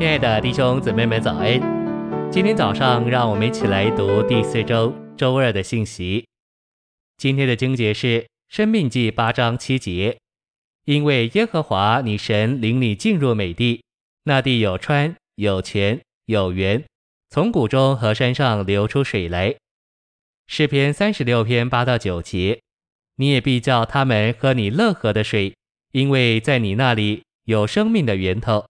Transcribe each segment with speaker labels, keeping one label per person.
Speaker 1: 亲爱的弟兄姊妹们，早安！今天早上，让我们一起来读第四周周二的信息。今天的经节是《生命记》八章七节：“因为耶和华你神领你进入美地，那地有川，有泉，有源，从谷中和山上流出水来。”诗篇三十六篇八到九节：“你也必叫他们喝你乐河的水，因为在你那里有生命的源头。”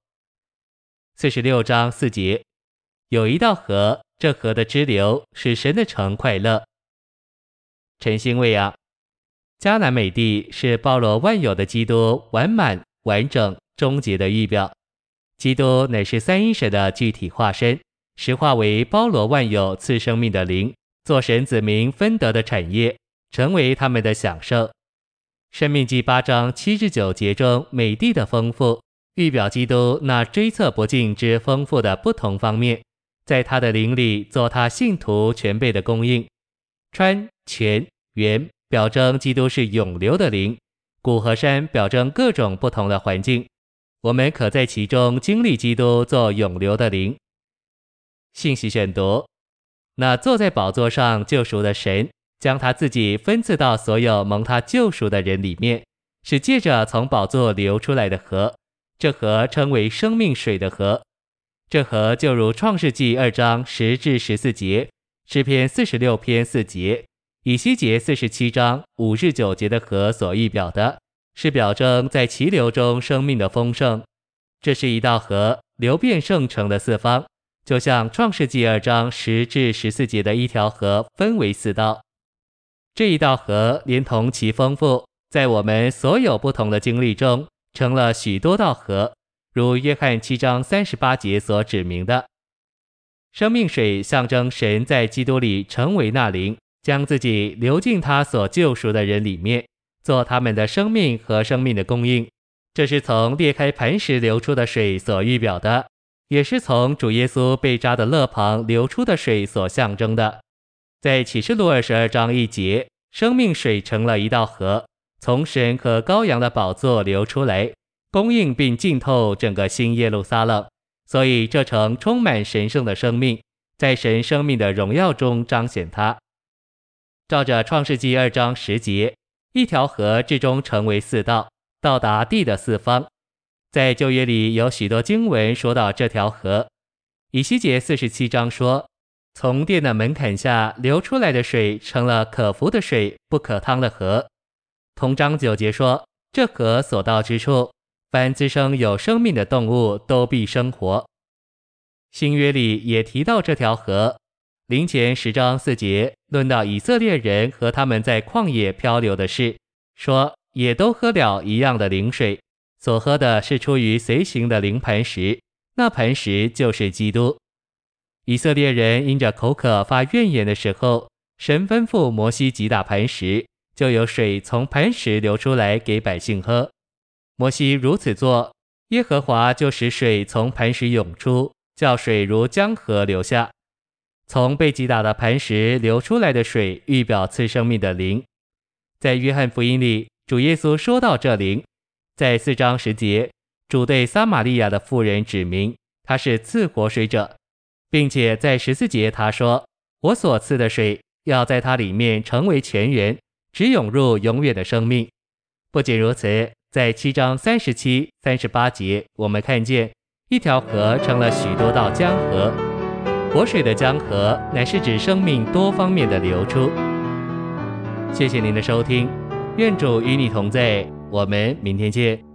Speaker 1: 四十六章四节，有一道河，这河的支流使神的城快乐。晨星卫啊，迦南美地是包罗万有的基督完满、完整、终结的预表。基督乃是三一神的具体化身，实化为包罗万有赐生命的灵，做神子民分得的产业，成为他们的享受。生命记八章七至九节中，美地的丰富。预表基督那追测不尽之丰富的不同方面，在他的灵里做他信徒全备的供应。川、泉、源表征基督是永流的灵，谷和山表征各种不同的环境，我们可在其中经历基督做永流的灵。信息选读：那坐在宝座上救赎的神，将他自己分赐到所有蒙他救赎的人里面，是借着从宝座流出来的河。这河称为生命水的河，这河就如创世纪二章十至十四节，诗篇四十六篇四节，以西结四十七章五至九节的河所预表的，是表征在其流中生命的丰盛。这是一道河，流遍圣城的四方，就像创世纪二章十至十四节的一条河分为四道。这一道河连同其丰富，在我们所有不同的经历中。成了许多道河，如约翰七章三十八节所指明的。生命水象征神在基督里成为那灵，将自己流进他所救赎的人里面，做他们的生命和生命的供应。这是从裂开磐石流出的水所预表的，也是从主耶稣被扎的肋旁流出的水所象征的。在启示录二十二章一节，生命水成了一道河。从神和羔羊的宝座流出来，供应并浸透整个新耶路撒冷，所以这城充满神圣的生命，在神生命的荣耀中彰显它。照着创世纪二章十节，一条河至终成为四道，到达地的四方。在旧约里有许多经文说到这条河。以西结四十七章说，从殿的门槛下流出来的水成了可服的水，不可汤的河。同章九节说，这河所到之处，凡滋生有生命的动物都必生活。新约里也提到这条河，林前十章四节论到以色列人和他们在旷野漂流的事，说也都喝了一样的灵水，所喝的是出于随行的灵磐石，那磐石就是基督。以色列人因着口渴发怨言的时候，神吩咐摩西击打磐石。就有水从磐石流出来给百姓喝。摩西如此做，耶和华就使水从磐石涌出，叫水如江河流下。从被击打的磐石流出来的水，预表赐生命的灵。在约翰福音里，主耶稣说到这灵，在四章十节，主对撒玛利亚的妇人指明，他是赐活水者，并且在十四节他说：“我所赐的水，要在它里面成为泉源。”只涌入永远的生命。不仅如此，在七章三十七、三十八节，我们看见一条河成了许多道江河。活水的江河乃是指生命多方面的流出。谢谢您的收听，愿主与你同在，我们明天见。